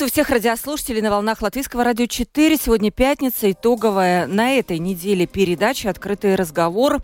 Приветствую всех радиослушателей на волнах Латвийского радио 4. Сегодня пятница, итоговая на этой неделе передача «Открытый разговор».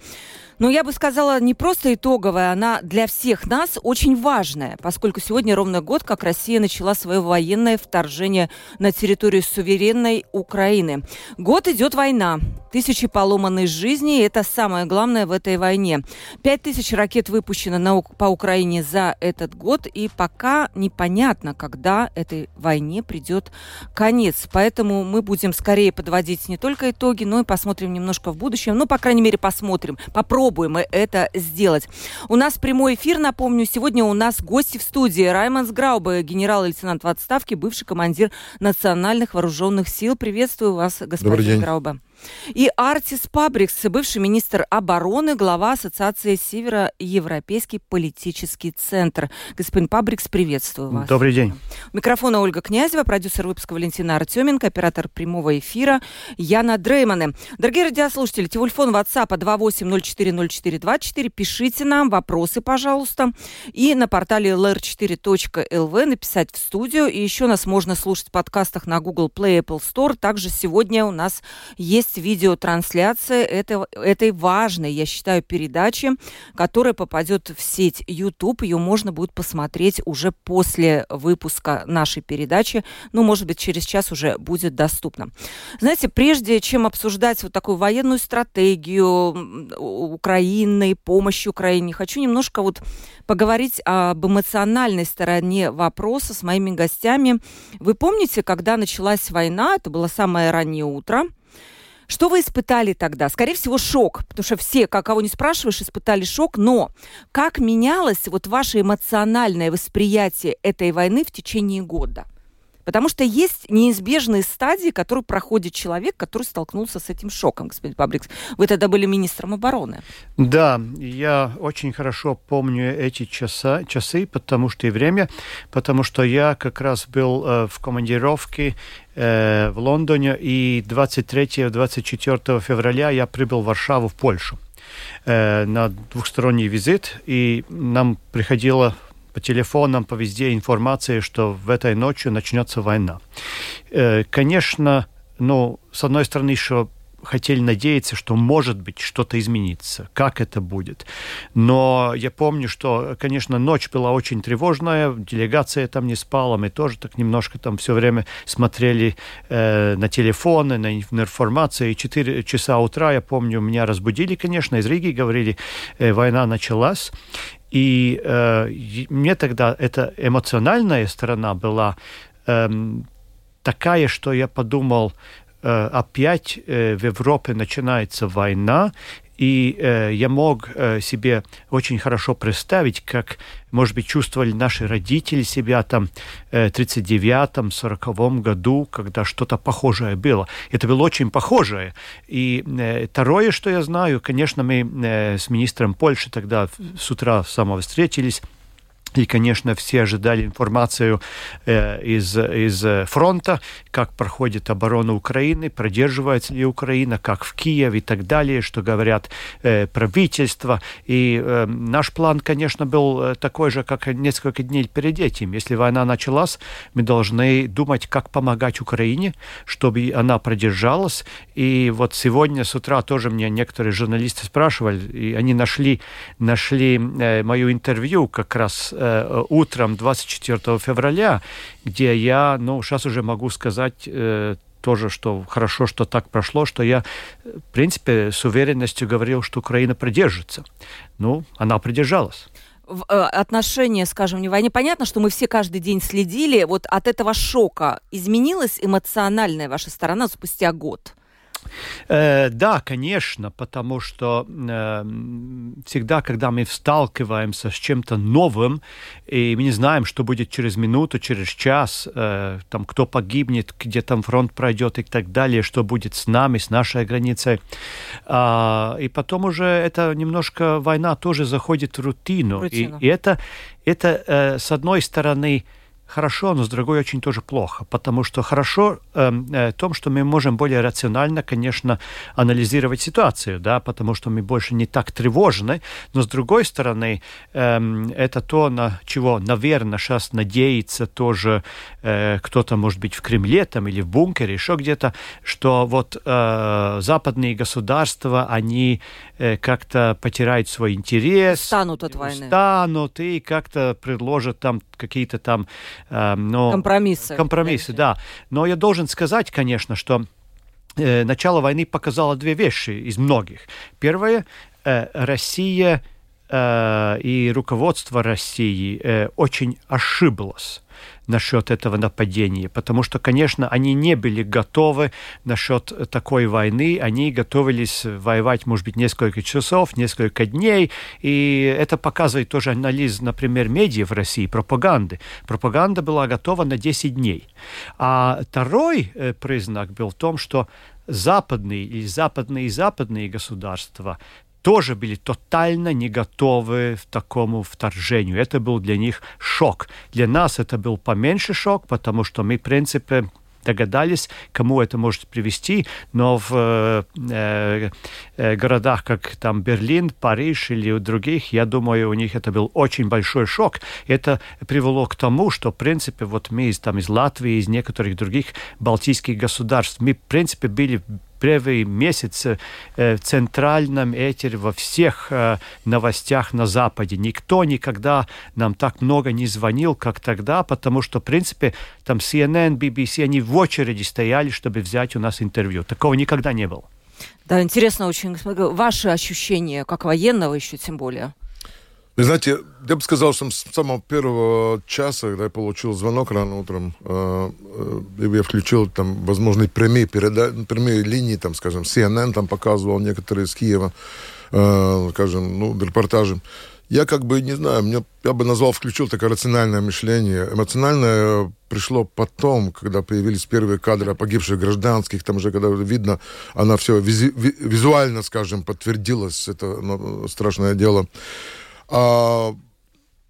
Но я бы сказала, не просто итоговая, она для всех нас очень важная, поскольку сегодня ровно год, как Россия начала свое военное вторжение на территорию суверенной Украины. Год идет война. Тысячи поломанных жизней – это самое главное в этой войне. Пять тысяч ракет выпущено на, по Украине за этот год, и пока непонятно, когда этой войне придет конец. Поэтому мы будем скорее подводить не только итоги, но и посмотрим немножко в будущем. Ну, по крайней мере, посмотрим, попробуем попробуем это сделать. У нас прямой эфир, напомню, сегодня у нас гости в студии. Раймонд Граубе, генерал-лейтенант в отставке, бывший командир национальных вооруженных сил. Приветствую вас, господин Граубе. И Артис Пабрикс, бывший министр обороны, глава Ассоциации Североевропейский политический центр. Господин Пабрикс, приветствую вас. Добрый день. У микрофона Ольга Князева, продюсер выпуска Валентина Артеменко, оператор прямого эфира Яна Дрейманы. Дорогие радиослушатели, телефон WhatsApp 28040424. Пишите нам вопросы, пожалуйста. И на портале lr4.lv написать в студию. И еще нас можно слушать в подкастах на Google Play, Apple Store. Также сегодня у нас есть есть видеотрансляция этого, этой важной, я считаю, передачи, которая попадет в сеть YouTube. Ее можно будет посмотреть уже после выпуска нашей передачи. Ну, может быть, через час уже будет доступно. Знаете, прежде чем обсуждать вот такую военную стратегию Украины, помощь Украине, хочу немножко вот поговорить об эмоциональной стороне вопроса с моими гостями. Вы помните, когда началась война, это было самое раннее утро, что вы испытали тогда? Скорее всего, шок, потому что все, кого не спрашиваешь, испытали шок. Но как менялось вот ваше эмоциональное восприятие этой войны в течение года? Потому что есть неизбежные стадии, которые проходит человек, который столкнулся с этим шоком, господин Пабрикс. Вы тогда были министром обороны. Да, я очень хорошо помню эти часа, часы, потому что и время, потому что я как раз был э, в командировке э, в Лондоне, и 23-24 февраля я прибыл в Варшаву, в Польшу э, на двухсторонний визит, и нам приходило по телефонам, по везде информация, что в этой ночью начнется война. Э, конечно, ну, с одной стороны, еще хотели надеяться, что может быть что-то изменится, как это будет. Но я помню, что, конечно, ночь была очень тревожная, делегация там не спала, мы тоже так немножко там все время смотрели э, на телефоны, на информацию. И 4 часа утра, я помню, меня разбудили, конечно, из Риги говорили, э, война началась. И э, мне тогда эта эмоциональная сторона была э, такая, что я подумал, э, опять э, в Европе начинается война, и э, я мог э, себе очень хорошо представить, как, может быть, чувствовали наши родители себя там э, 39-м, 40-м году, когда что-то похожее было. Это было очень похожее. И э, второе, что я знаю, конечно, мы э, с министром Польши тогда с утра самого встретились, и, конечно, все ожидали информацию э, из, из фронта, как проходит оборона Украины, продерживается ли Украина, как в Киеве и так далее, что говорят э, правительство. И э, наш план, конечно, был э, такой же, как несколько дней перед этим. Если война началась, мы должны думать, как помогать Украине, чтобы она продержалась. И вот сегодня с утра тоже мне некоторые журналисты спрашивали, и они нашли, нашли э, мое интервью как раз э, Э, утром 24 февраля, где я, ну, сейчас уже могу сказать э, тоже, что хорошо, что так прошло, что я, в принципе, с уверенностью говорил, что Украина придержится. Ну, она придержалась э, отношения, скажем, не войне. Понятно, что мы все каждый день следили. Вот от этого шока изменилась эмоциональная ваша сторона спустя год? Э, да, конечно, потому что э, всегда, когда мы сталкиваемся с чем-то новым, и мы не знаем, что будет через минуту, через час, э, там, кто погибнет, где там фронт пройдет и так далее, что будет с нами, с нашей границей. А, и потом уже это немножко война тоже заходит в рутину. рутину. И, и это, это э, с одной стороны, хорошо, но с другой очень тоже плохо, потому что хорошо э, э, том, что мы можем более рационально, конечно, анализировать ситуацию, да, потому что мы больше не так тревожны, но с другой стороны, э, это то, на чего, наверное, сейчас надеется тоже э, кто-то, может быть, в Кремле там или в бункере, еще где-то, что вот э, западные государства, они э, как-то потеряют свой интерес. Станут от войны. Станут и как-то предложат там какие-то там э, но, компромиссы. Компромиссы, да. Но я должен сказать, конечно, что э, начало войны показало две вещи из многих. Первое, э, Россия и руководство России э, очень ошиблось насчет этого нападения, потому что, конечно, они не были готовы насчет такой войны, они готовились воевать, может быть, несколько часов, несколько дней, и это показывает тоже анализ, например, медиа в России, пропаганды. Пропаганда была готова на 10 дней. А второй э, признак был в том, что западные или западные и западные государства тоже были тотально не готовы к такому вторжению. Это был для них шок. Для нас это был поменьше шок, потому что мы, в принципе, догадались, кому это может привести, но в э, э, э, городах, как там Берлин, Париж или у других, я думаю, у них это был очень большой шок. Это привело к тому, что, в принципе, вот мы из, там, из Латвии, из некоторых других балтийских государств, мы, в принципе, были первый месяц э, в центральном этере во всех э, новостях на Западе. Никто никогда нам так много не звонил, как тогда, потому что, в принципе, там CNN, BBC, они в очереди стояли, чтобы взять у нас интервью. Такого никогда не было. Да, интересно очень. Ваши ощущения, как военного еще тем более? Вы знаете, я бы сказал, что с самого первого часа, когда я получил звонок рано утром, э, э, я включил там возможные прямые, переда... прямые линии, там, скажем, CNN там показывал некоторые из Киева, э, скажем, ну, репортажи. Я как бы, не знаю, мне, я бы назвал, включил такое рациональное мышление. Эмоциональное пришло потом, когда появились первые кадры погибших гражданских, там уже, когда видно, она все визу, визуально, скажем, подтвердилась, это ну, страшное дело. А,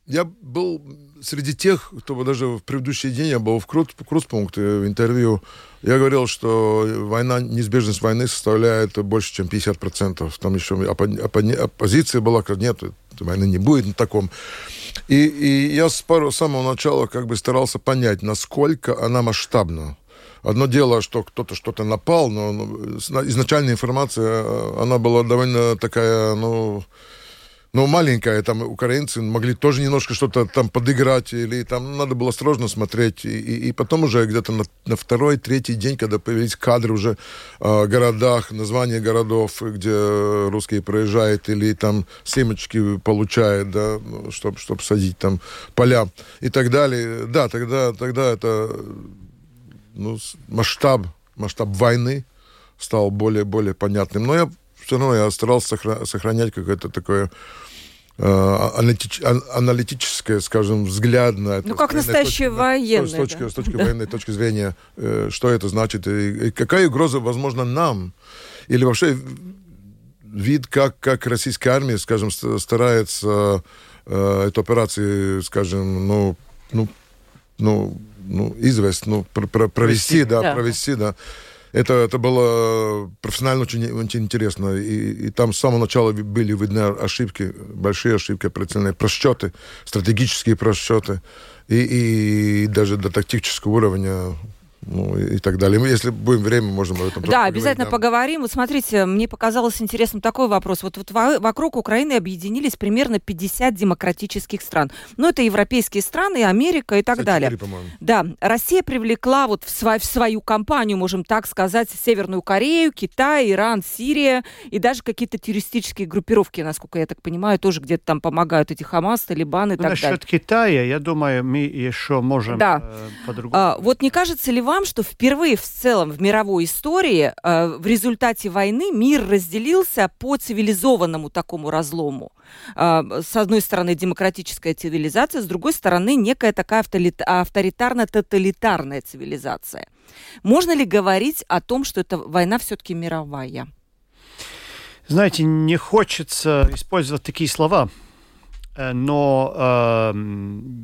я был среди тех, кто даже в предыдущий день я был в Крут, Крутпункте в интервью, я говорил, что война, неизбежность войны составляет больше, чем 50%. Там еще оппозиция была, как нет, войны не будет на таком. И, и я с, пару, с самого начала как бы старался понять, насколько она масштабна. Одно дело, что кто-то что-то напал, но изначальная информация, она была довольно такая, ну, но маленькая, там украинцы могли тоже немножко что-то там подыграть, или там надо было сложно смотреть. И, и, потом уже где-то на, на второй, третий день, когда появились кадры уже э, в городах, названия городов, где русские проезжают, или там семечки получают, да, чтобы ну, чтоб садить там поля и так далее. Да, тогда, тогда это ну, масштаб, масштаб войны стал более-более понятным. Но я все равно я старался сохранять какое-то такое Э, аналитическое, скажем, взгляд на это. Ну, как настоящий военный. С точки, да. с точки военной точки зрения, э, что это значит, и какая угроза, возможно, нам, или вообще вид, как, как российская армия, скажем, старается э, эту операцию, скажем, ну, ну, ну, ну известь, ну, провести, провести да, да, провести, да это, это было профессионально очень, очень интересно. И, и там с самого начала были видны ошибки, большие ошибки, операционные просчеты, стратегические просчеты. И, и даже до тактического уровня ну, и так далее. Мы, если будем время, можем об этом Да, обязательно да. поговорим. Вот смотрите, мне показалось интересным такой вопрос. Вот, вот вокруг Украины объединились примерно 50 демократических стран. Ну, это европейские страны, Америка и так 4, далее. Да, Россия привлекла вот в, свой, в свою компанию, можем так сказать, Северную Корею, Китай, Иран, Сирия и даже какие-то террористические группировки, насколько я так понимаю, тоже где-то там помогают эти Хамас, Талибан и ну, так насчет далее. Насчет Китая, я думаю, мы еще можем да. э, по-другому. А, вот не кажется ли вам, что впервые в целом в мировой истории э, в результате войны мир разделился по цивилизованному такому разлому? Э, с одной стороны демократическая цивилизация, с другой стороны некая такая авторитарно-тоталитарная цивилизация. Можно ли говорить о том, что эта война все-таки мировая? Знаете, не хочется использовать такие слова, но э,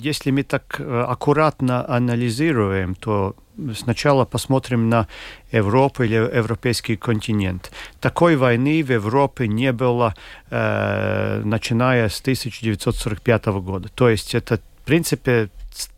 если мы так э, аккуратно анализируем, то сначала посмотрим на Европу или европейский континент. Такой войны в Европе не было, э, начиная с 1945 года. То есть это, в принципе,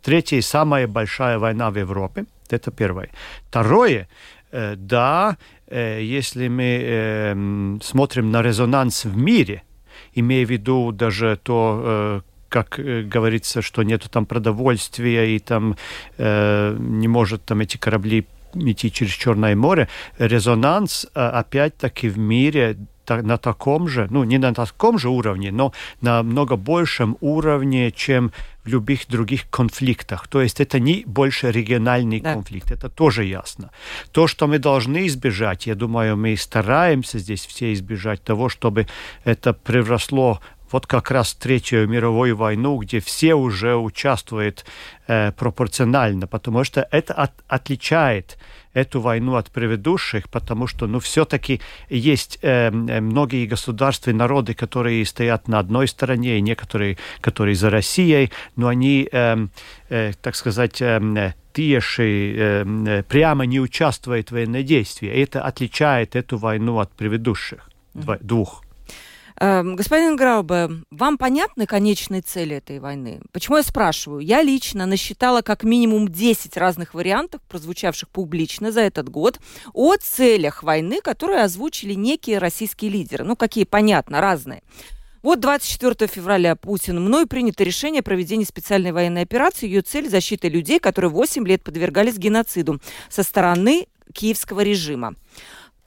третья самая большая война в Европе. Это первое. Второе, э, да, э, если мы э, смотрим на резонанс в мире – имея в виду даже то, э, как э, говорится, что нету там продовольствия и там э, не может там эти корабли идти через Черное море, резонанс опять-таки в мире на таком же, ну не на таком же уровне, но на много большем уровне, чем в любых других конфликтах. То есть это не больше региональный да. конфликт, это тоже ясно. То, что мы должны избежать, я думаю, мы стараемся здесь все избежать того, чтобы это превросло вот как раз Третью мировую войну, где все уже участвуют э, пропорционально, потому что это от, отличает эту войну от предыдущих, потому что, ну, все-таки есть э, многие государства и народы, которые стоят на одной стороне, и некоторые, которые за Россией, но они, э, э, так сказать, э, тише э, прямо не участвуют в военных действиях. Это отличает эту войну от предыдущих mm-hmm. двух. Эм, господин Граубе, вам понятны конечные цели этой войны? Почему я спрашиваю? Я лично насчитала как минимум 10 разных вариантов, прозвучавших публично за этот год, о целях войны, которые озвучили некие российские лидеры. Ну, какие, понятно, разные. Вот 24 февраля Путин мной принято решение о проведении специальной военной операции. Ее цель – защита людей, которые 8 лет подвергались геноциду со стороны киевского режима.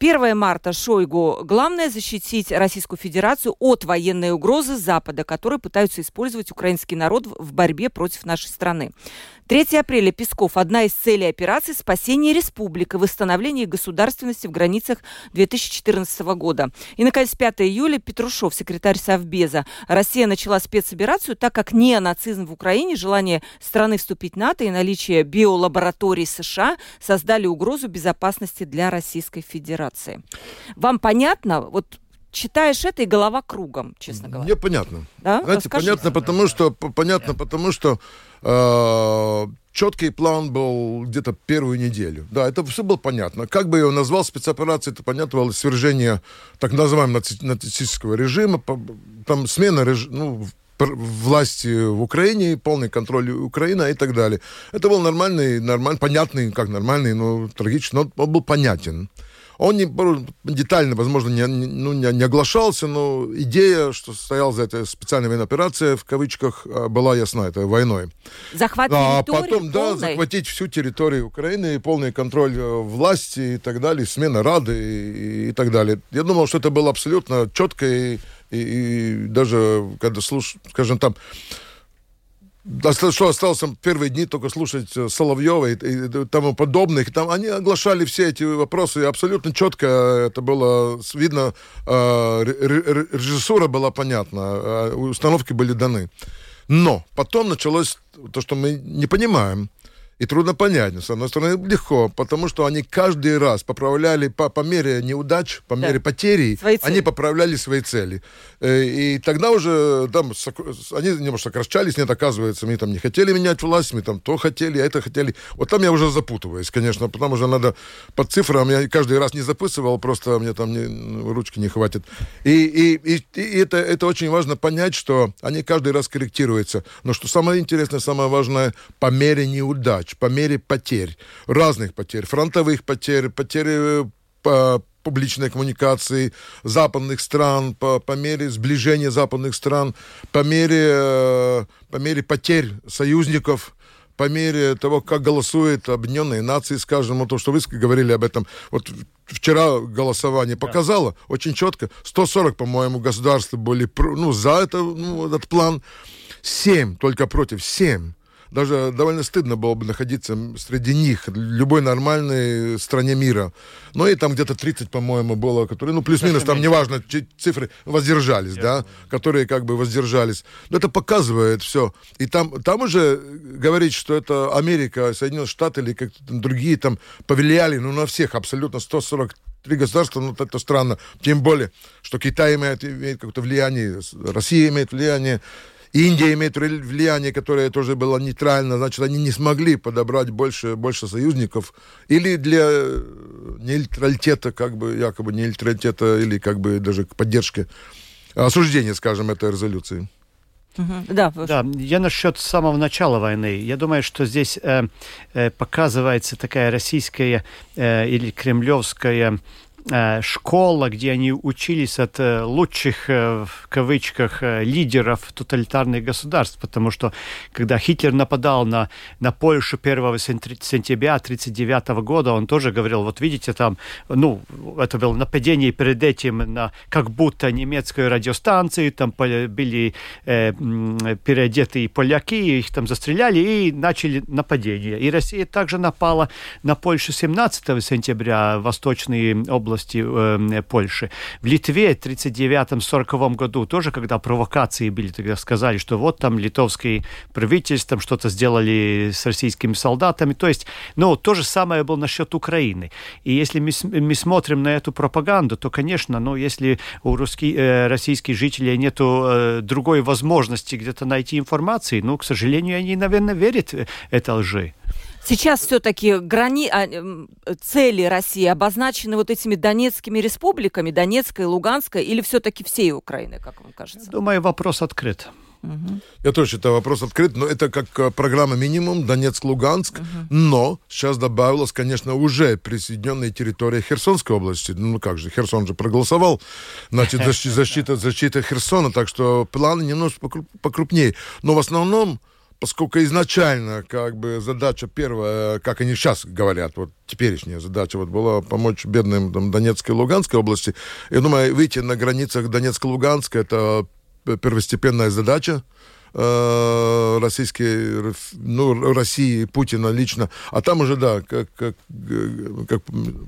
1 марта Шойгу. Главное защитить Российскую Федерацию от военной угрозы Запада, которые пытаются использовать украинский народ в борьбе против нашей страны. 3 апреля Песков. Одна из целей операции – спасение республики, восстановление государственности в границах 2014 года. И, наконец, 5 июля Петрушев, секретарь Совбеза. Россия начала спецоперацию, так как неонацизм в Украине, желание страны вступить в НАТО и наличие биолабораторий США создали угрозу безопасности для Российской Федерации. Вам понятно? Вот читаешь это и голова кругом, честно говоря. Мне понятно. Да? Знаете, Расскажите. понятно, потому что понятно, потому что э, четкий план был где-то первую неделю. Да, это все было понятно. Как бы я его назвал спецоперацией, это понятно было свержение так называемого нацистического режима, там смена режима, ну, власти в Украине, полный контроль Украины и так далее. Это был нормальный, нормальный, понятный, как нормальный, но трагичный, но он был понятен. Он не, детально, возможно, не, ну, не, не оглашался, но идея, что стояла за этой специальной военной операцией, в кавычках, а, была ясна, это войной. Захват а потом, полной? да, захватить всю территорию Украины, полный контроль э, власти и так далее, смена Рады и, и так далее. Я думал, что это было абсолютно четко и, и, и даже, когда слуш, скажем там, что осталось там первые дни только слушать э, Соловьева и, и тому подобных. Там они оглашали все эти вопросы абсолютно четко. Это было видно, э, режиссура была понятна, э, установки были даны. Но потом началось то, что мы не понимаем. И трудно понять, с одной стороны, легко, потому что они каждый раз поправляли по, по мере неудач, по да. мере потери, они поправляли свои цели. Э, и тогда уже там, они немножко сокращались, нет, оказывается, мы там не хотели менять власть, мы там то хотели, а это хотели. Вот там я уже запутываюсь, конечно, потому что надо по цифрам, я каждый раз не записывал, просто мне там не, ручки не хватит. И, и, и, и это, это очень важно понять, что они каждый раз корректируются. Но что самое интересное, самое важное, по мере неудач неудач, по мере потерь, разных потерь, фронтовых потерь, потери э, по публичной коммуникации западных стран, по, по мере сближения западных стран, по мере, э, по мере потерь союзников, по мере того, как голосуют объединенные нации, скажем, то, что вы говорили об этом. Вот вчера голосование показало да. очень четко. 140, по-моему, государств были ну, за это, ну, этот план. 7 только против, 7 даже довольно стыдно было бы находиться среди них, любой нормальной стране мира. Ну и там где-то 30, по-моему, было, которые, ну плюс-минус, там неважно, цифры, воздержались, да, которые как бы воздержались. Но это показывает все. И там, там уже говорить, что это Америка, Соединенные Штаты или как-то другие там повлияли, ну на всех абсолютно 140 три государства, ну, это странно. Тем более, что Китай имеет, имеет какое-то влияние, Россия имеет влияние, Индия имеет влияние, которое тоже было нейтрально, значит, они не смогли подобрать больше, больше союзников. Или для э, нейтралитета, как бы, якобы нейтралитета, или как бы даже к поддержке осуждения, скажем, этой резолюции. Да, да, я насчет самого начала войны. Я думаю, что здесь э, э, показывается такая российская э, или кремлевская Э, школа, где они учились от э, лучших, э, в кавычках, лидеров тоталитарных государств, потому что когда Хитлер нападал на, на Польшу 1 сентября 1939 года, он тоже говорил, вот видите, там, ну, это было нападение перед этим на как будто немецкую радиостанцию, там были э, переодетые поляки, их там застреляли и начали нападение. И Россия также напала на Польшу 17 сентября, восточные области области э, Польши. В Литве в 1939-1940 году тоже, когда провокации были, тогда сказали, что вот там литовское правительство что-то сделали с российскими солдатами. То есть, ну, то же самое было насчет Украины. И если мы, мы смотрим на эту пропаганду, то, конечно, ну, если у русских, э, российских жителей нет э, другой возможности где-то найти информации, ну, к сожалению, они, наверное, верят э, это лжи. Сейчас все-таки грани... а, цели России обозначены вот этими Донецкими республиками, Донецкой, Луганской, или все-таки всей Украины, как вам кажется? Думаю, вопрос открыт. Угу. Я тоже считаю вопрос открыт, но это как э, программа минимум Донецк-Луганск, угу. но сейчас добавилась, конечно, уже присоединенная территория Херсонской области. Ну как же, Херсон же проголосовал, значит, защита, защита, защита Херсона, так что планы немножко покрупнее. Но в основном поскольку изначально как бы задача первая, как они сейчас говорят, вот теперешняя задача вот была помочь бедным там, Донецкой и Луганской области, я думаю, выйти на границах Донецка-Луганска это первостепенная задача, э, российские, ну, России, Путина лично. А там уже, да, как, как, как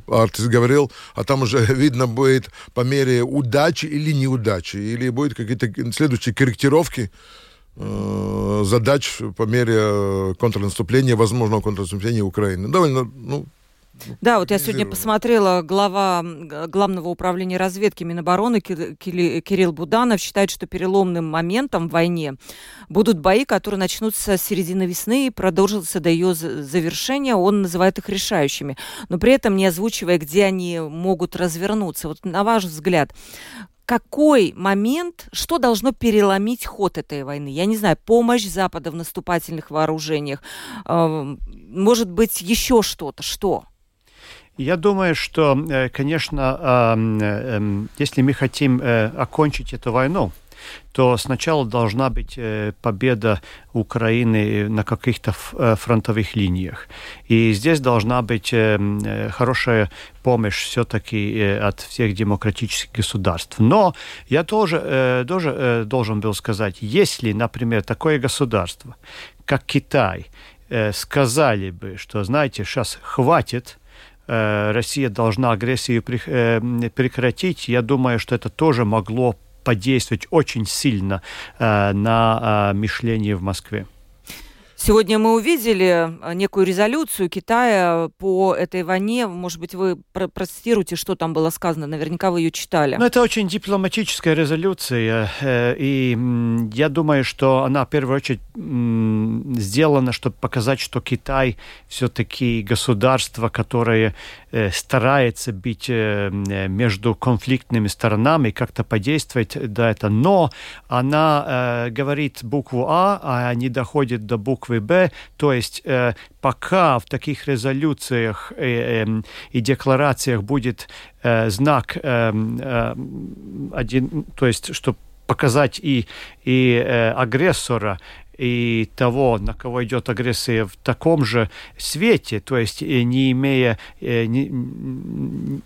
Артис говорил, а там уже видно будет по мере удачи или неудачи, или будет какие-то следующие корректировки, Э, задач по мере э, контрнаступления, возможного контрнаступления Украины. Довольно, ну, да, вот я сегодня посмотрела, глава Главного управления разведки Минобороны Кирилл Буданов считает, что переломным моментом в войне будут бои, которые начнутся с середины весны и продолжатся до ее завершения. Он называет их решающими, но при этом не озвучивая, где они могут развернуться. Вот на ваш взгляд, какой момент, что должно переломить ход этой войны? Я не знаю, помощь Запада в наступательных вооружениях, э, может быть, еще что-то, что? Я думаю, что, э, конечно, э, если мы хотим окончить эту войну, то сначала должна быть э, победа Украины на каких-то э, фронтовых линиях. И здесь должна быть э, хорошая помощь все-таки от всех демократических государств. Но я тоже, тоже должен был сказать, если, например, такое государство, как Китай, сказали бы, что, знаете, сейчас хватит, Россия должна агрессию прекратить, я думаю, что это тоже могло подействовать очень сильно э, на э, мышление в Москве. Сегодня мы увидели э, некую резолюцию Китая по этой войне. Может быть, вы процитируете, что там было сказано. Наверняка вы ее читали. Ну, это очень дипломатическая резолюция. Э, и я думаю, что она в первую очередь сделана, чтобы показать, что Китай все-таки государство, которое э, старается быть между конфликтными сторонами, как-то подействовать до этого. Но она говорит букву А, а не доходит до буквы буквы «Б», то есть э, пока в таких резолюциях э, э, и декларациях будет э, знак э, э, один, то есть, чтобы показать и, и э, агрессора, и того, на кого идет агрессия в таком же свете, то есть не имея, не,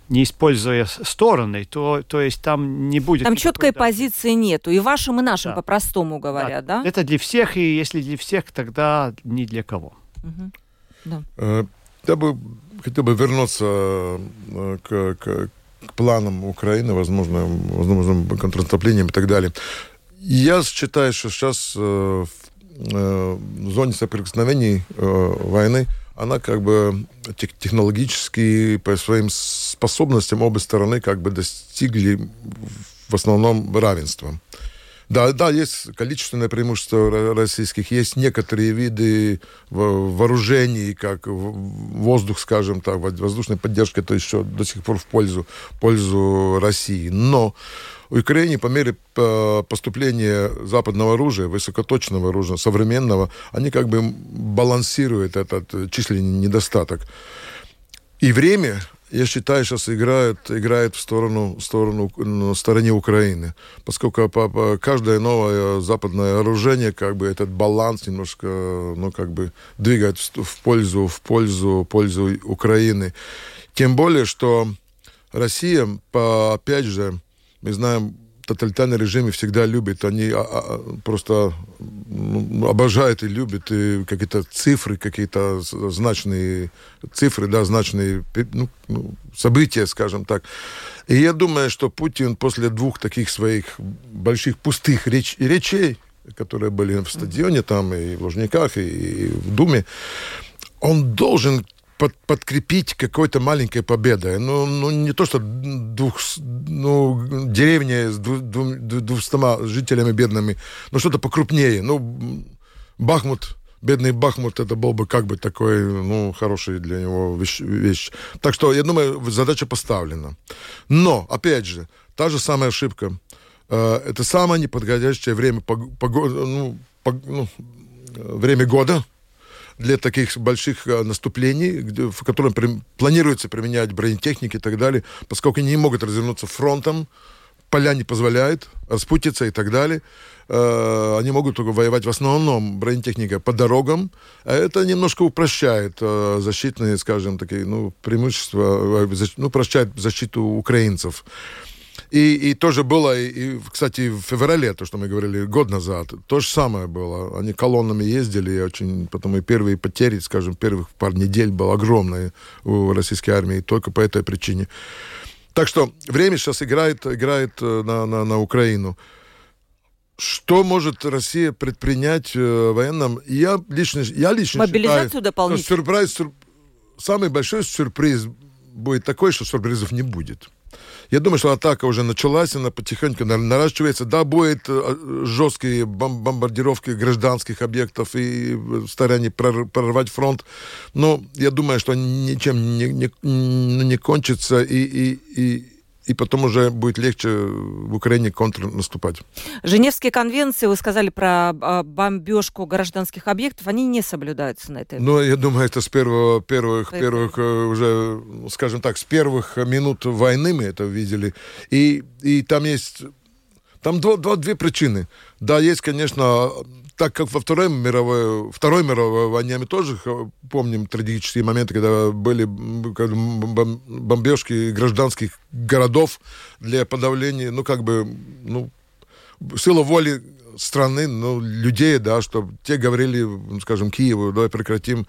не используя стороны, то, то есть там не будет... Там четкой да. позиции нету, и вашим, и нашим, да. по-простому говоря, да. да? Это для всех, и если для всех, тогда ни для кого. Угу. Да. Э, я бы хотел бы вернуться э, к, к, к планам Украины, возможно, возможно, контрнаступлением и так далее. Я считаю, что сейчас э, зоне соприкосновений войны она как бы технологически по своим способностям обе стороны как бы достигли в основном равенства. Да, да, есть количественное преимущество российских, есть некоторые виды вооружений, как воздух, скажем так, воздушной поддержки, это еще до сих пор в пользу, пользу России. Но Украине по мере поступления западного оружия, высокоточного оружия, современного, они как бы балансируют этот численный недостаток. И время я считаю, сейчас играет, играет в сторону, сторону, на стороне Украины. Поскольку по, по, каждое новое западное вооружение, как бы этот баланс немножко, ну, как бы двигает в пользу, в пользу, пользу Украины. Тем более, что Россия, по, опять же, мы знаем, тоталитарные режимы всегда любят, они а, а, просто ну, обожают и любят и какие-то цифры, какие-то значные цифры, да, значные ну, ну, события, скажем так. И я думаю, что Путин после двух таких своих больших пустых реч, речей, которые были в стадионе там и в Лужниках, и в Думе, он должен под, подкрепить какой-то маленькой победой. Ну, ну, не то, что двух, ну, деревня с дву, дву, двухстома жителями бедными, но что-то покрупнее. Ну, Бахмут, бедный Бахмут, это был бы как бы такой, ну, хороший для него вещь. вещь. Так что, я думаю, задача поставлена. Но, опять же, та же самая ошибка. Э, это самое неподходящее время, погода, ну, по, ну, время года, для таких больших э, наступлений, в котором планируется применять бронетехники и так далее, поскольку они не могут развернуться фронтом, поля не позволяют, распутиться и так далее. Э, они могут только воевать в основном бронетехника по дорогам. А это немножко упрощает э, защитные, скажем, такие, ну, преимущества, ну, упрощает защиту украинцев. И, и тоже было, и, кстати, в феврале, то, что мы говорили, год назад, то же самое было. Они колоннами ездили, и очень, потом и первые потери, скажем, первых пару недель было огромные у российской армии, только по этой причине. Так что время сейчас играет, играет э, на, на, на Украину. Что может Россия предпринять э, военном? Я лично, я лично Мобилизацию считаю, дополнительную? Сюрприз, сюр, самый большой сюрприз будет такой, что сюрпризов не будет. Я думаю, что атака уже началась, она потихоньку наращивается. Да, будет э, жесткие бомбардировки гражданских объектов и старание прорвать фронт, но я думаю, что ничем не, не, не кончится и, и, и и потом уже будет легче в Украине контрнаступать. Женевские конвенции, вы сказали про а, бомбежку гражданских объектов, они не соблюдаются на этой? Ну, я думаю, это с первого, первых, это... первых э, уже, скажем так, с первых минут войны мы это видели. И, и там есть там два, два, две причины. Да, есть, конечно, так как во Второй мировой, Второй мировой войне мы тоже помним трагические моменты, когда были бомбежки гражданских городов для подавления, ну, как бы, ну, сила воли страны, ну, людей, да, чтобы те говорили, скажем, Киеву, давай прекратим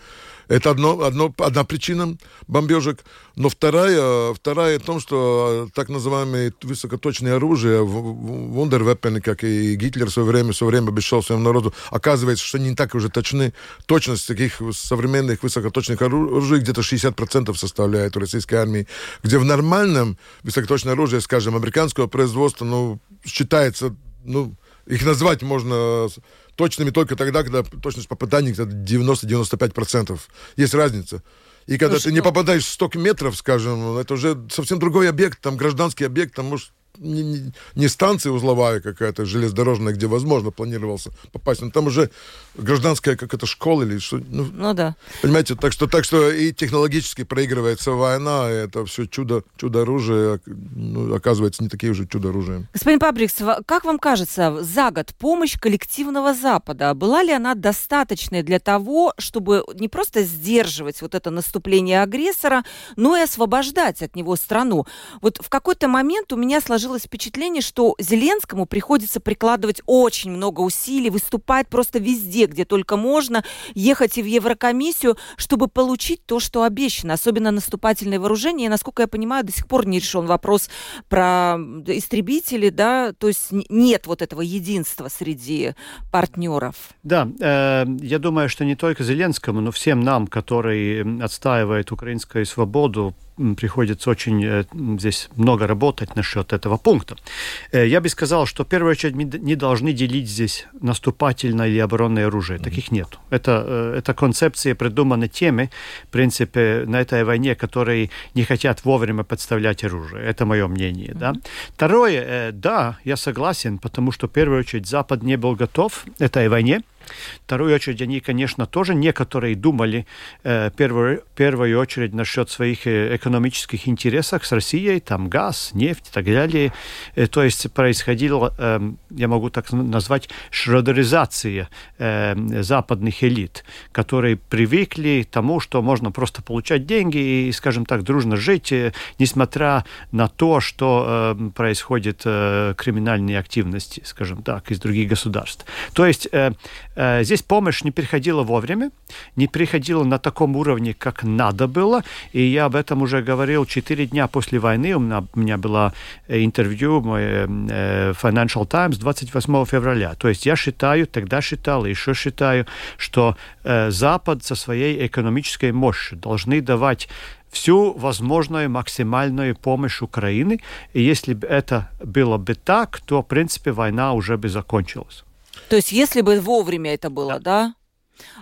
это одно, одно, одна причина бомбежек. Но вторая, вторая в том, что так называемые высокоточные оружия, вундервеппены, как и Гитлер в свое время, в свое время обещал своему народу, оказывается, что не так уже точны. Точность таких современных высокоточных оружий где-то 60% составляет у российской армии, где в нормальном высокоточном оружии, скажем, американского производства, ну, считается, ну, их назвать можно точными только тогда, когда точность попадания где-то 90-95%. Есть разница. И когда ну, ты что? не попадаешь в 100 метров, скажем, это уже совсем другой объект, там гражданский объект, там может не, не станция узловая какая-то железнодорожная, где, возможно, планировался попасть, но там уже гражданская как это школа или что. Ну, ну да. Понимаете, так что, так что и технологически проигрывается война, и это все чудо, чудо оружие, ну, оказывается, не такие уже чудо оружия. Господин Пабрикс, как вам кажется, за год помощь коллективного Запада, была ли она достаточной для того, чтобы не просто сдерживать вот это наступление агрессора, но и освобождать от него страну? Вот в какой-то момент у меня сложилось впечатление, что Зеленскому приходится прикладывать очень много усилий, выступать просто везде, где только можно, ехать и в Еврокомиссию, чтобы получить то, что обещано, особенно наступательное вооружение. И, насколько я понимаю, до сих пор не решен вопрос про истребители, да, то есть нет вот этого единства среди партнеров. Да, э, я думаю, что не только Зеленскому, но всем нам, которые отстаивают украинскую свободу, приходится очень э, здесь много работать насчет этого пункта. Э, я бы сказал, что в первую очередь мы не должны делить здесь наступательное или оборонное оружие. Таких нет. Это, э, это концепция придумана теми, в принципе, на этой войне, которые не хотят вовремя подставлять оружие. Это мое мнение. Да? Второе, да, я согласен, потому что в первую очередь Запад не был готов этой войне. Вторую очередь, они, конечно, тоже некоторые думали э, первую, первую очередь насчет своих э, экономических интересов с Россией, там газ, нефть и так далее. Э, то есть происходила, э, я могу так назвать, шродеризация э, западных элит, которые привыкли к тому, что можно просто получать деньги и, скажем так, дружно жить, э, несмотря на то, что э, происходит э, криминальные активности, скажем так, из других государств. То есть Э, здесь помощь не приходила вовремя, не приходила на таком уровне, как надо было. И я об этом уже говорил четыре дня после войны. У меня, у меня было э, интервью в э, Financial Times 28 февраля. То есть я считаю, тогда считал, и еще считаю, что Запад со своей экономической мощью должны давать всю возможную максимальную помощь Украины. И если бы это было бы так, то, в принципе, война уже бы закончилась. То есть, если бы вовремя это было, да?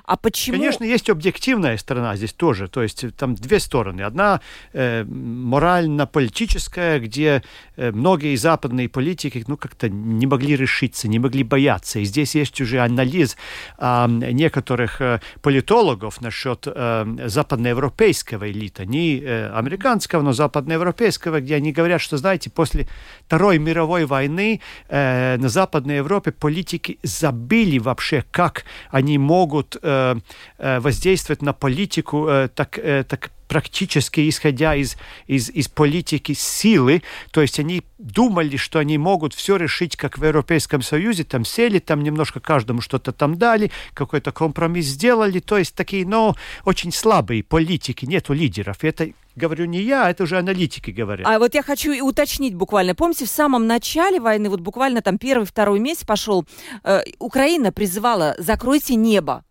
А почему? Конечно, есть объективная сторона здесь тоже. То есть там две стороны. Одна э, морально-политическая, где э, многие западные политики ну, как-то не могли решиться, не могли бояться. И здесь есть уже анализ э, некоторых э, политологов насчет э, западноевропейского элита. Не э, американского, но западноевропейского, где они говорят, что, знаете, после Второй мировой войны э, на Западной Европе политики забыли вообще, как они могут э, Э, э, воздействовать на политику э, так, так практически исходя из, из, из политики силы, то есть они думали, что они могут все решить, как в Европейском Союзе, там сели, там немножко каждому что-то там дали, какой-то компромисс сделали, то есть такие, но очень слабые политики, нету лидеров. И это говорю не я, это уже аналитики говорят. А вот я хочу уточнить буквально. Помните, в самом начале войны, вот буквально там первый-второй месяц пошел, э, Украина призывала «закройте небо».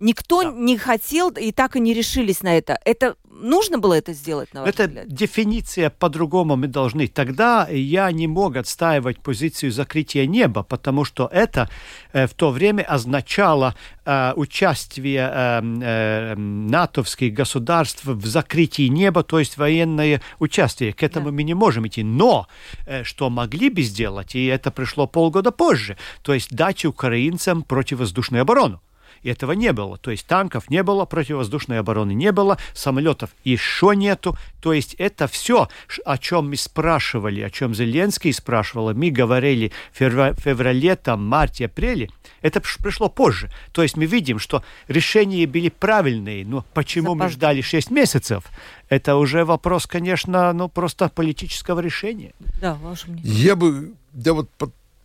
Никто да. не хотел и так и не решились на это. Это нужно было это сделать, на ваш Это взгляд? дефиниция по-другому мы должны. Тогда я не мог отстаивать позицию закрытия неба, потому что это э, в то время означало э, участие э, э, натовских государств в закрытии неба, то есть военное участие. К этому да. мы не можем идти. Но э, что могли бы сделать, и это пришло полгода позже, то есть дать украинцам противовоздушную оборону и этого не было. То есть танков не было, противовоздушной обороны не было, самолетов еще нету. То есть это все, о чем мы спрашивали, о чем Зеленский спрашивал, мы говорили в феврале, там, марте, апреле, это пришло позже. То есть мы видим, что решения были правильные, но почему Запад... мы ждали 6 месяцев? Это уже вопрос, конечно, ну просто политического решения. Да, ваше мнение. Я бы, да вот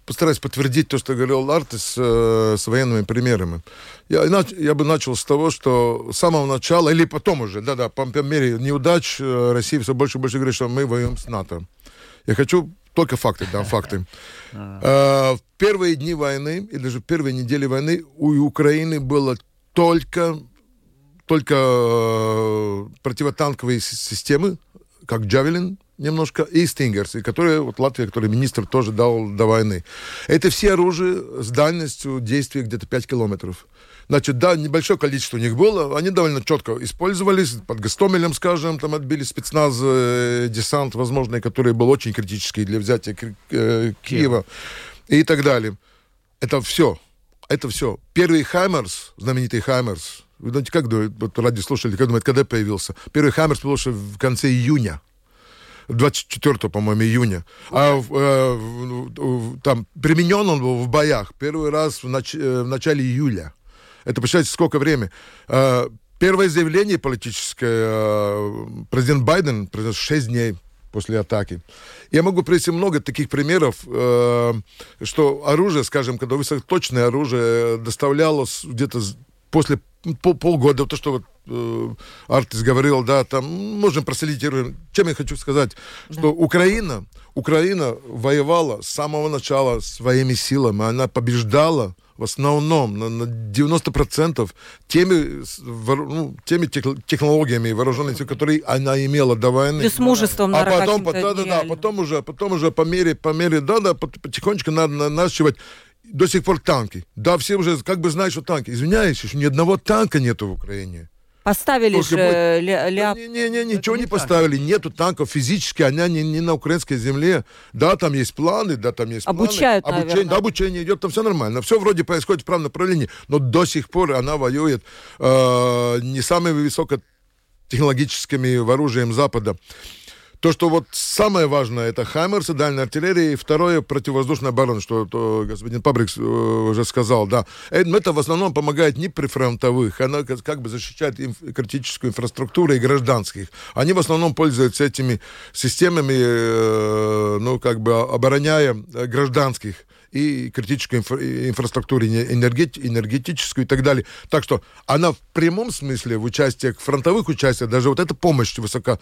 постараюсь подтвердить то, что говорил Артис э, с военными примерами. Я, я бы начал с того, что с самого начала, или потом уже, да-да, по, по мере неудач э, Россия все больше и больше говорит, что мы воюем с НАТО. Я хочу только факты, да, факты. Э, в первые дни войны, или даже в первые недели войны у Украины было только, только противотанковые системы, как «Джавелин», немножко, и Стингерс, которые, вот Латвия, который министр тоже дал до войны. Это все оружие с дальностью действия где-то 5 километров. Значит, да, небольшое количество у них было, они довольно четко использовались, под Гастомелем, скажем, там отбили спецназ, э, десант возможный, который был очень критический для взятия э, Киева и так далее. Это все. Это все. Первый Хаймерс, знаменитый Хаймерс, вы знаете, как думаете, вот радиослушатели, как думают, когда появился? Первый Хаймерс появился в конце июня. 24, по-моему, июня. А э, там применен он был в боях первый раз в, нач, э, в начале июля. Это, представляете, сколько времени? Э, первое заявление политическое э, президент Байден произнес 6 дней после атаки. Я могу привести много таких примеров, э, что оружие, скажем, когда высокоточное оружие доставлялось где-то после пол, полгода, то, что Артис говорил, да, там можем проселитировать. Чем я хочу сказать, да. что Украина, Украина воевала с самого начала своими силами, она побеждала в основном на, на 90% теми, ну, теми технологиями вооруженной силы, которые она имела до войны. Плюс мужеством, а потом, да, да, да, потом уже, потом уже по мере, по мере, да, да, потихонечку надо наращивать до сих пор танки. Да, все уже как бы знают, что танки. Извиняюсь, еще ни одного танка нету в Украине. Поставили Только же ля, ля... Не, не, не, ничего не, не поставили. Так. Нету танков физически, они не, не на украинской земле. Да, там есть планы, да, там есть Обучают, планы. Обучение, да, обучение идет, там все нормально. Все вроде происходит в правильном направлении, но до сих пор она воюет э, не самыми высокотехнологическими оружием Запада. То, что вот самое важное, это Хаймерсы, дальняя артиллерия, и второе, противовоздушная оборона, что то, господин Пабрик э, уже сказал, да. Э, это в основном помогает не при фронтовых, она как бы защищает инф критическую инфраструктуру и гражданских. Они в основном пользуются этими системами, э, ну, как бы обороняя гражданских и критическую инфра- инфраструктуру энергет- энергетическую и так далее. Так что она в прямом смысле в участиях, фронтовых участиях, даже вот эта помощь высоко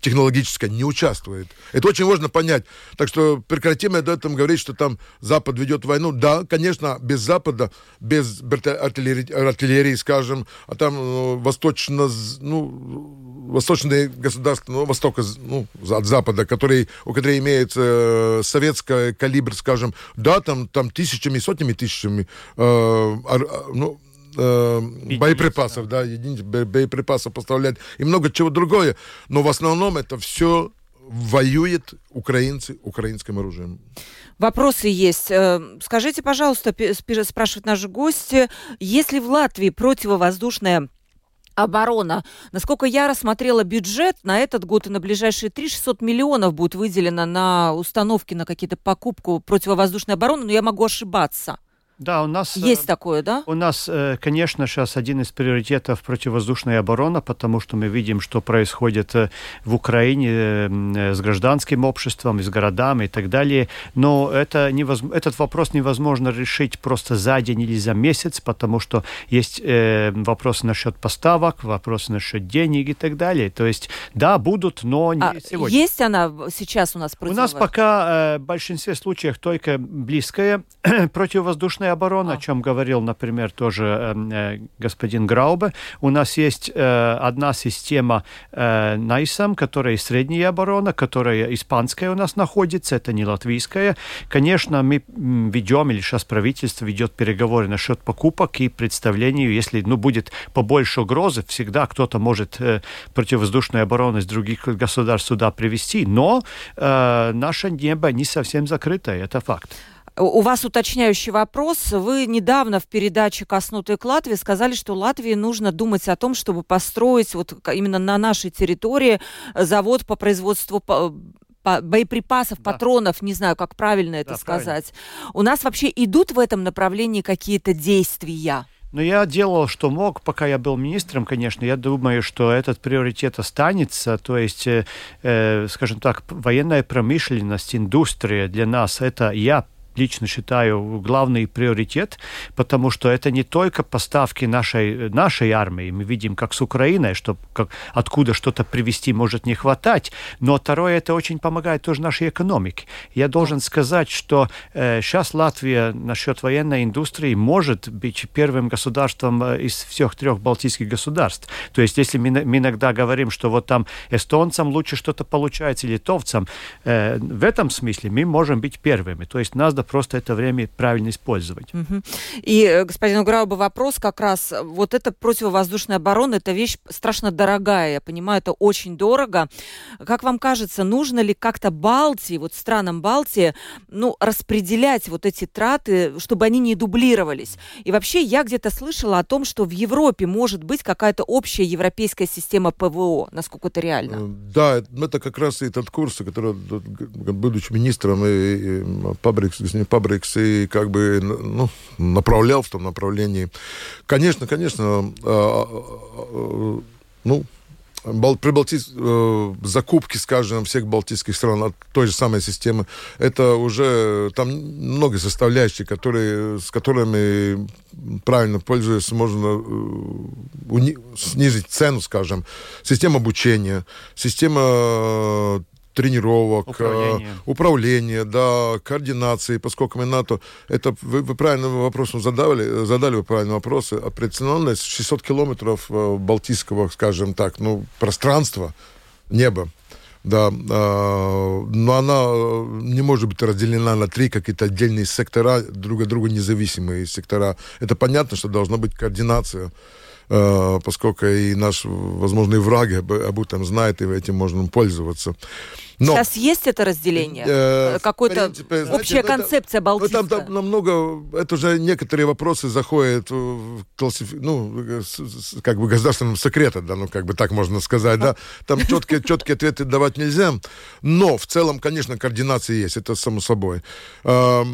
технологическая не участвует. Это очень важно понять. Так что прекратим об этом говорить, что там Запад ведет войну. Да, конечно, без Запада, без артиллерии, артиллерии скажем, а там ну, восточно, ну, восточные государства, ну, востока, ну, от Запада, которые, у которых имеется э, советский калибр, скажем, да, там, там тысячами, сотнями тысячами, э, э, ну, э, боеприпасов, да, единиц боеприпасов поставлять и много чего другое. Но в основном это все воюет украинцы украинским оружием. Вопросы есть. Э, скажите, пожалуйста, спрашивают наши гости, если в Латвии противовоздушная оборона. Насколько я рассмотрела бюджет на этот год и на ближайшие 3-600 миллионов будет выделено на установки, на какие-то покупку противовоздушной обороны, но я могу ошибаться. Да, у нас... Есть э, такое, да? У нас, э, конечно, сейчас один из приоритетов противовоздушная оборона, потому что мы видим, что происходит э, в Украине с гражданским обществом, с городами и так далее. Но это невозможно, этот вопрос невозможно решить просто за день или за месяц, потому что есть вопросы насчет поставок, вопросы насчет денег и так далее. То есть, да, будут, но не а сегодня. Есть она сейчас у нас У нас пока в большинстве случаев только близкая противовоздушная Северная оборона, а. о чем говорил, например, тоже эм, э, господин Граубе. У нас есть э, одна система э, НАИСом, которая средняя оборона, которая испанская у нас находится, это не латвийская. Конечно, мы ведем, или сейчас правительство ведет переговоры насчет покупок и представлению, если ну, будет побольше угрозы, всегда кто-то может э, противовоздушную оборону из других государств сюда привести, но э, наше небо не совсем закрытое, это факт. У вас уточняющий вопрос. Вы недавно в передаче «Коснутый к Латвии» сказали, что Латвии нужно думать о том, чтобы построить вот именно на нашей территории завод по производству боеприпасов, да. патронов, не знаю, как правильно это да, сказать. Правильно. У нас вообще идут в этом направлении какие-то действия? Но я делал, что мог, пока я был министром, конечно. Я думаю, что этот приоритет останется. То есть, э, э скажем так, военная промышленность, индустрия для нас это я лично считаю, главный приоритет, потому что это не только поставки нашей, нашей армии. Мы видим, как с Украиной, что как, откуда что-то привезти может не хватать, но второе, это очень помогает тоже нашей экономике. Я должен сказать, что э, сейчас Латвия насчет военной индустрии может быть первым государством э, из всех трех балтийских государств. То есть, если мы, мы иногда говорим, что вот там эстонцам лучше что-то получается, литовцам, э, в этом смысле мы можем быть первыми. То есть, надо просто это время правильно использовать. Угу. И, э, господину Граубу, вопрос как раз, вот эта противовоздушная оборона, это вещь страшно дорогая, я понимаю, это очень дорого. Как вам кажется, нужно ли как-то Балтии, вот странам Балтии, ну, распределять вот эти траты, чтобы они не дублировались? И вообще, я где-то слышала о том, что в Европе может быть какая-то общая европейская система ПВО, насколько это реально? Э, да, это как раз и этот курс, который, будучи министром, и, и Пабрикс, Пабрикс и как бы ну, направлял в том направлении. Конечно, конечно, а, а, а, ну, Прибалти... Э, закупки, скажем, всех балтийских стран от той же самой системы, это уже там много составляющих, которые, с которыми правильно пользуясь, можно э, уни... снизить цену, скажем. Система обучения, система тренировок, управление, управление да, координации, поскольку мы НАТО, это вы, вы правильно вопрос задали, задали вы правильный вопрос, определенность 600 километров э, Балтийского, скажем так, ну, пространства, неба, да, э, но она не может быть разделена на три какие-то отдельные сектора, друг от друга независимые сектора. Это понятно, что должна быть координация. Э, поскольку и наш возможный враг об этом знает, и этим можно пользоваться. Но, Сейчас есть это разделение? Э, Какой-то общая это, концепция Балтийская? Ну, там, там намного... Это уже некоторые вопросы заходят в классифи... ну, с, как бы государственным секретом, да, ну, как бы так можно сказать, да. Там четкие, четкие ответы давать нельзя. Но в целом, конечно, координация есть, это само собой. Э,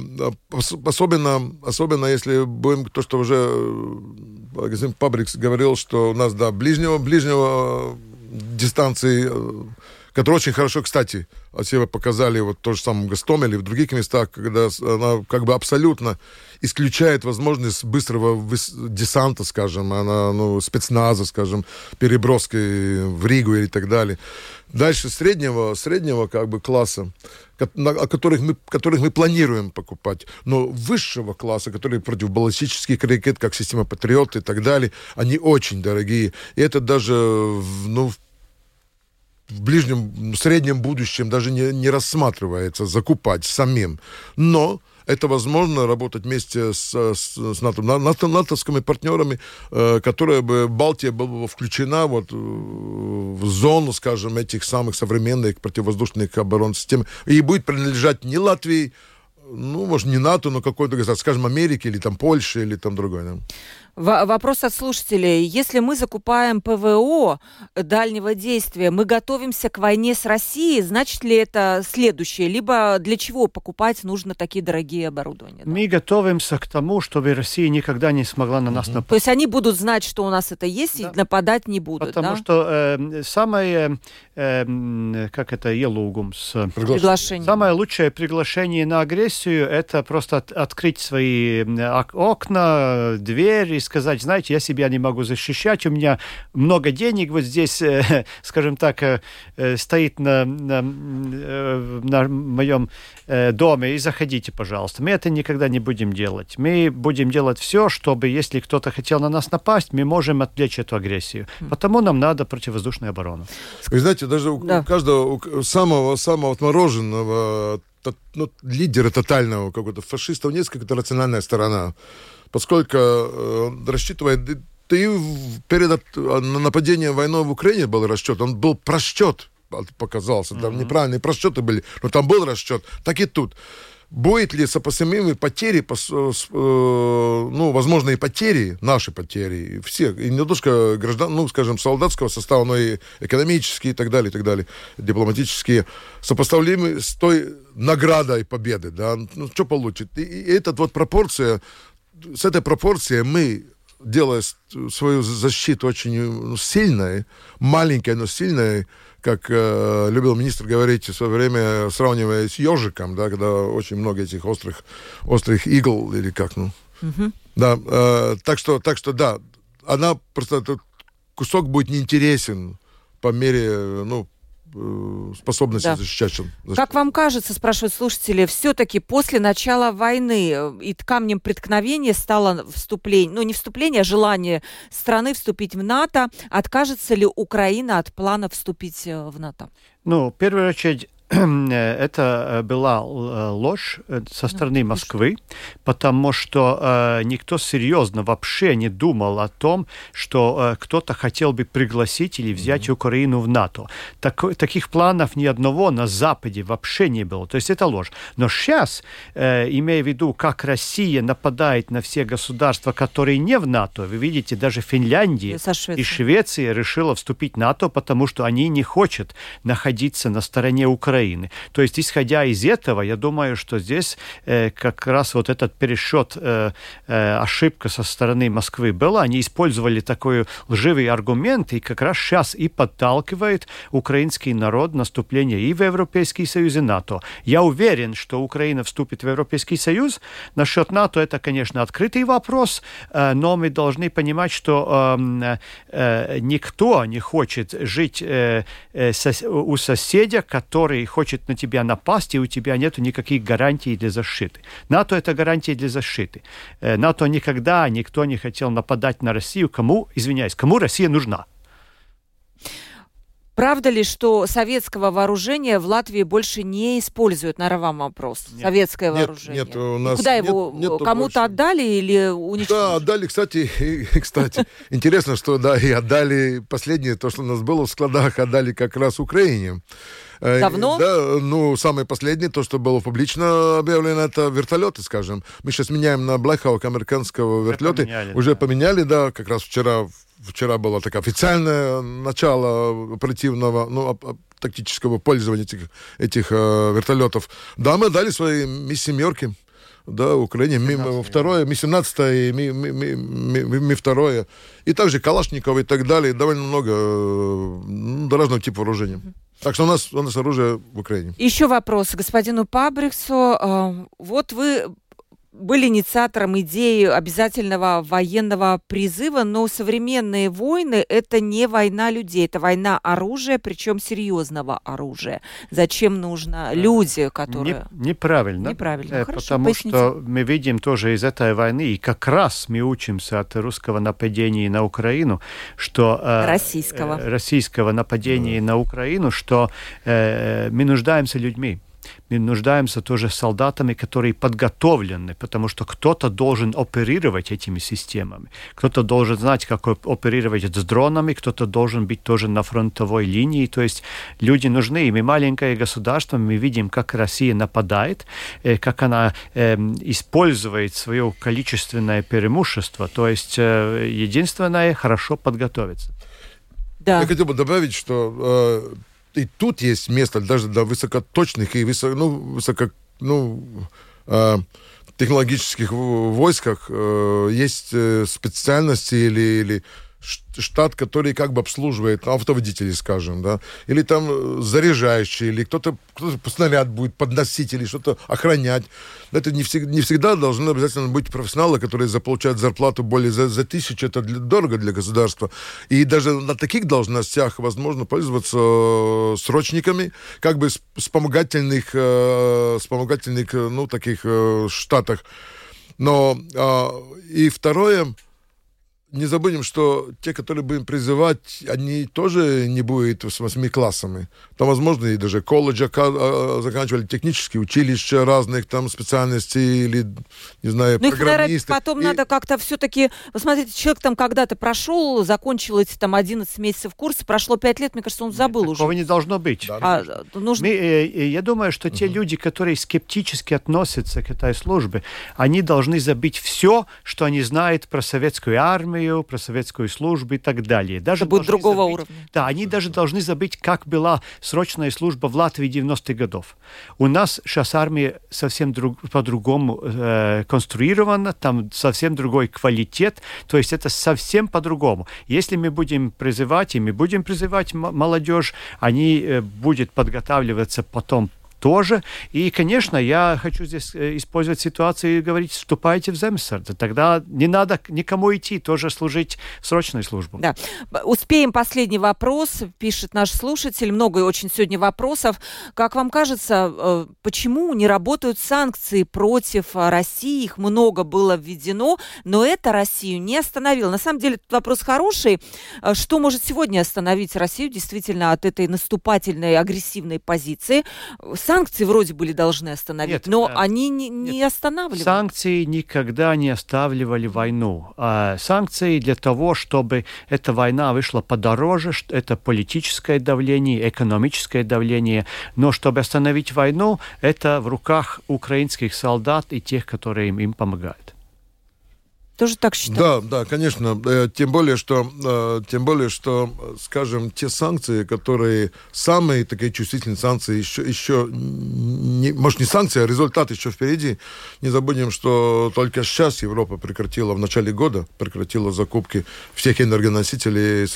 особенно, особенно если будем то, что уже Пабрикс говорил, что у нас, да, ближнего, ближнего дистанции которые очень хорошо, кстати, себя показали вот то же самое в Гастомеле, в других местах, когда она как бы абсолютно исключает возможность быстрого десанта, скажем, она, ну, спецназа, скажем, переброски в Ригу и так далее. Дальше среднего, среднего как бы класса, о которых мы, которых мы планируем покупать, но высшего класса, которые противобаллистические ракет, как система Патриот и так далее, они очень дорогие. И это даже ну, в ближнем, среднем будущем даже не, не рассматривается закупать самим. Но это возможно работать вместе с, с, с НАТО, НАТО, натовскими партнерами, э, которые бы Балтия была включена вот э, в зону, скажем, этих самых современных противовоздушных оборонных систем и будет принадлежать не Латвии, ну, может, не НАТО, но какой-то, скажем, Америки или там Польши или там другой. Да. Вопрос от слушателей. Если мы закупаем ПВО дальнего действия, мы готовимся к войне с Россией, значит ли это следующее? Либо для чего покупать нужно такие дорогие оборудования? Да? Мы готовимся к тому, чтобы Россия никогда не смогла на нас напасть. То есть они будут знать, что у нас это есть, да. и нападать не будут, Потому да? что э, самое, э, как это, елугумс? Приглашение. Самое лучшее приглашение на агрессию – это просто от, открыть свои окна, двери, сказать, знаете, я себя не могу защищать, у меня много денег вот здесь, э, скажем так, э, э, стоит на, на, на моем доме, и заходите, пожалуйста. Мы это никогда не будем делать. Мы будем делать все, чтобы, если кто-то хотел на нас напасть, мы можем отвлечь эту агрессию. Потому нам надо противовоздушную оборону. Вы знаете, даже у да. каждого, у самого, самого отмороженного ну, лидера тотального какого-то фашиста, у него есть какая-то рациональная сторона поскольку э, рассчитывает ты перед нападением войной в Украине был расчет, он был просчет, показался, там mm-hmm. неправильные просчеты были, но там был расчет, так и тут. Будет ли сопоставимые потери, э, ну, возможные потери, наши потери, все, и не только граждан, ну, скажем, солдатского состава, но и экономические и так далее, и так далее, дипломатические, сопоставимы с той наградой победы, да, ну, что получит? И, и эта вот пропорция с этой пропорцией мы делая свою защиту очень ну, сильной, маленькой, но сильной, как э, любил министр говорить в свое время, сравнивая с ежиком, да, когда очень много этих острых, острых игл, или как, ну. Угу. Да, э, так что, так что, да, она просто, этот кусок будет неинтересен по мере, ну, Э, способности да. защищать. Как вам кажется, спрашивают слушатели, все-таки после начала войны э, и камнем преткновения стало вступление, ну не вступление, а желание страны вступить в НАТО. Откажется ли Украина от плана вступить э, в НАТО? Ну, в первую очередь, это э, была э, ложь э, со стороны Москвы, потому что никто серьезно вообще не думал о том, что кто-то хотел бы пригласить или взять Украину в НАТО. Так, таких планов ни одного на Западе вообще не было. То есть это ложь. Но сейчас, имея в виду, как Россия нападает на все государства, которые не в НАТО, вы видите, даже Финляндия и Швеция решила вступить в НАТО, потому что они не хотят находиться на стороне Украины Украины. То есть, исходя из этого, я думаю, что здесь э, как раз вот этот пересчет, э, э, ошибка со стороны Москвы была. Они использовали такой лживый аргумент, и как раз сейчас и подталкивает украинский народ наступление и в Европейский Союз, и НАТО. Я уверен, что Украина вступит в Европейский Союз. Насчет НАТО это, конечно, открытый вопрос, э, но мы должны понимать, что э, э, никто не хочет жить э, э, сос у соседа, который хочет на тебя напасть, и у тебя нет никаких гарантий для защиты. НАТО – это гарантия для защиты. Э, НАТО никогда никто не хотел нападать на Россию. Кому, извиняюсь, кому Россия нужна? Правда ли, что советского вооружения в Латвии больше не используют? На вам вопрос. Нет. Советское нет, вооружение. Нет, у нас куда нет, его? Нет, кому-то отдали или уничтожили? Да, отдали, кстати, и, кстати. Интересно, что да, и отдали последнее, то, что у нас было в складах, отдали как раз Украине. Э, Давно? Да, ну, самое последнее, то, что было публично объявлено, это вертолеты, скажем. Мы сейчас меняем на Hawk американского вертолета. Поменяли, Уже да. поменяли, да, как раз вчера, вчера было такое официальное начало оперативного, ну, тактического пользования этих, этих э, вертолетов. Да, мы дали свои Ми-семерки да, Украине. Ми, второе, Ми-17 и Ми, ми, ми, ми, ми второе. И также Калашников и так далее. Довольно много ну, разного типа вооружения. Так что у нас, у нас оружие в Украине. Еще вопрос господину Пабриксу. А, вот вы были инициатором идеи обязательного военного призыва, но современные войны – это не война людей, это война оружия, причем серьезного оружия. Зачем нужно люди, которые… Не, неправильно. Неправильно. Э, Хорошо, потому поясните. что мы видим тоже из этой войны, и как раз мы учимся от русского нападения на Украину, что… Э, российского. Э, российского нападения на Украину, что э, мы нуждаемся людьми мы нуждаемся тоже солдатами, которые подготовлены, потому что кто-то должен оперировать этими системами, кто-то должен знать, как оперировать с дронами, кто-то должен быть тоже на фронтовой линии, то есть люди нужны, и мы маленькое государство, мы видим, как Россия нападает, э, как она э, использует свое количественное преимущество, то есть э, единственное хорошо подготовиться. Да. Я хотел бы добавить, что э, и тут есть место даже для высокоточных и высоко, ну, высоко, ну, э, технологических войсках э, есть э, специальности или, или штат, который как бы обслуживает автоводителей, скажем, да, или там э, заряжающий, или кто-то кто снаряд будет подносить, или что-то охранять. Это не, всегда, не всегда должны обязательно быть профессионалы, которые получают зарплату более за, за тысячу, это для, дорого для государства. И даже на таких должностях возможно пользоваться э, срочниками, как бы вспомогательных, э, вспомогательных ну, таких штатах. Но э, и второе, не забудем, что те, которые будем призывать, они тоже не будут с восьми классами. Там, возможно, и даже колледжа а, заканчивали, технические училища разных там специальностей или, не знаю, ну, программисты. Их, потом и... надо как-то все-таки... Вы смотрите, человек там когда-то прошел, закончил эти там 11 месяцев курса, прошло 5 лет, мне кажется, он забыл Нет, уже. Такого не должно быть. Да, а, нужно... Мы, э, э, я думаю, что те uh-huh. люди, которые скептически относятся к этой службе, они должны забыть все, что они знают про советскую армию, армию, про советскую службу и так далее. Даже Это будет другого забыть, уровня. Да, они даже должны забыть, как была срочная служба в Латвии 90-х годов. У нас сейчас армия совсем друг, по-другому э, конструирована, там совсем другой квалитет, то есть это совсем по-другому. Если мы будем призывать, и мы будем призывать молодежь, они э, будут подготавливаться потом тоже. И, конечно, я хочу здесь э, использовать ситуацию и говорить, вступайте в Земсард. Тогда не надо никому идти, тоже служить срочной службу. Да. Успеем последний вопрос, пишет наш слушатель. Много очень сегодня вопросов. Как вам кажется, э, почему не работают санкции против России? Их много было введено, но это Россию не остановило. На самом деле, этот вопрос хороший. Э, что может сегодня остановить Россию действительно от этой наступательной, агрессивной позиции? Санкции вроде были должны остановить, нет, но э, они не, не останавливали. Санкции никогда не останавливали войну. А санкции для того, чтобы эта война вышла подороже, это политическое давление, экономическое давление. Но чтобы остановить войну, это в руках украинских солдат и тех, которые им, им помогают тоже так считаю. Да, да, конечно. Э, тем более, что, э, тем более, что, скажем, те санкции, которые самые такие чувствительные санкции, еще, еще не, может, не санкции, а результат еще впереди. Не забудем, что только сейчас Европа прекратила в начале года, прекратила закупки всех энергоносителей.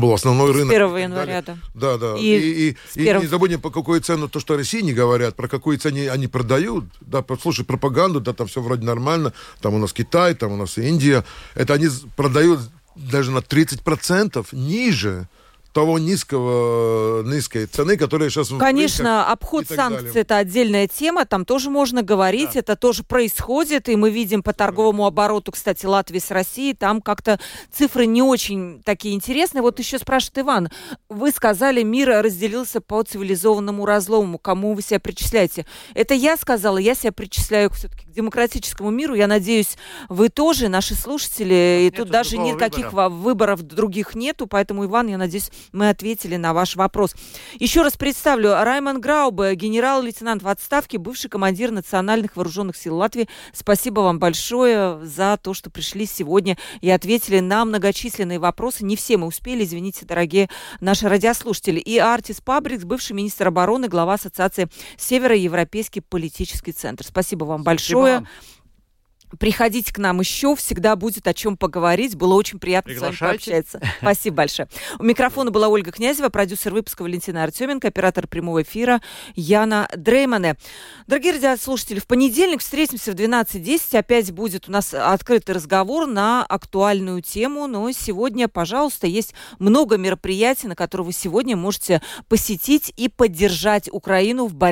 Был основной рынок. С 1 января, да. Да, да. И, и, и, и не забудем, по какой цену, то, что России не говорят, про какую цену они продают. Да, послушай пропаганду, да, там все вроде нормально. Там у нас Китай, там у нас нас Индия, это они продают даже на 30% ниже того низкого, низкой цены, которая сейчас... Конечно, обход санкций – это отдельная тема, там тоже можно говорить, да. это тоже происходит, и мы видим по торговому обороту, кстати, Латвии с Россией, там как-то цифры не очень такие интересные. Вот еще спрашивает Иван, вы сказали, мир разделился по цивилизованному разлому, кому вы себя причисляете? Это я сказала, я себя причисляю все-таки к демократическому миру, я надеюсь, вы тоже, наши слушатели, и тут даже никаких выбора. выборов других нету, поэтому, Иван, я надеюсь, мы ответили на ваш вопрос. Еще раз представлю, Раймон Граубе, генерал-лейтенант в отставке, бывший командир Национальных вооруженных сил Латвии. Спасибо вам большое за то, что пришли сегодня и ответили на многочисленные вопросы. Не все мы успели, извините, дорогие наши радиослушатели. И Артис Пабрикс, бывший министр обороны, глава Ассоциации Североевропейский политический центр. Спасибо вам Спасибо большое. Вам. Приходите к нам еще, всегда будет о чем поговорить. Было очень приятно с вами пообщаться. Спасибо большое. У микрофона была Ольга Князева, продюсер выпуска Валентина Артеменко, оператор прямого эфира Яна Дреймане. Дорогие радиослушатели, в понедельник встретимся в 12.10. Опять будет у нас открытый разговор на актуальную тему. Но сегодня, пожалуйста, есть много мероприятий, на которые вы сегодня можете посетить и поддержать Украину в борьбе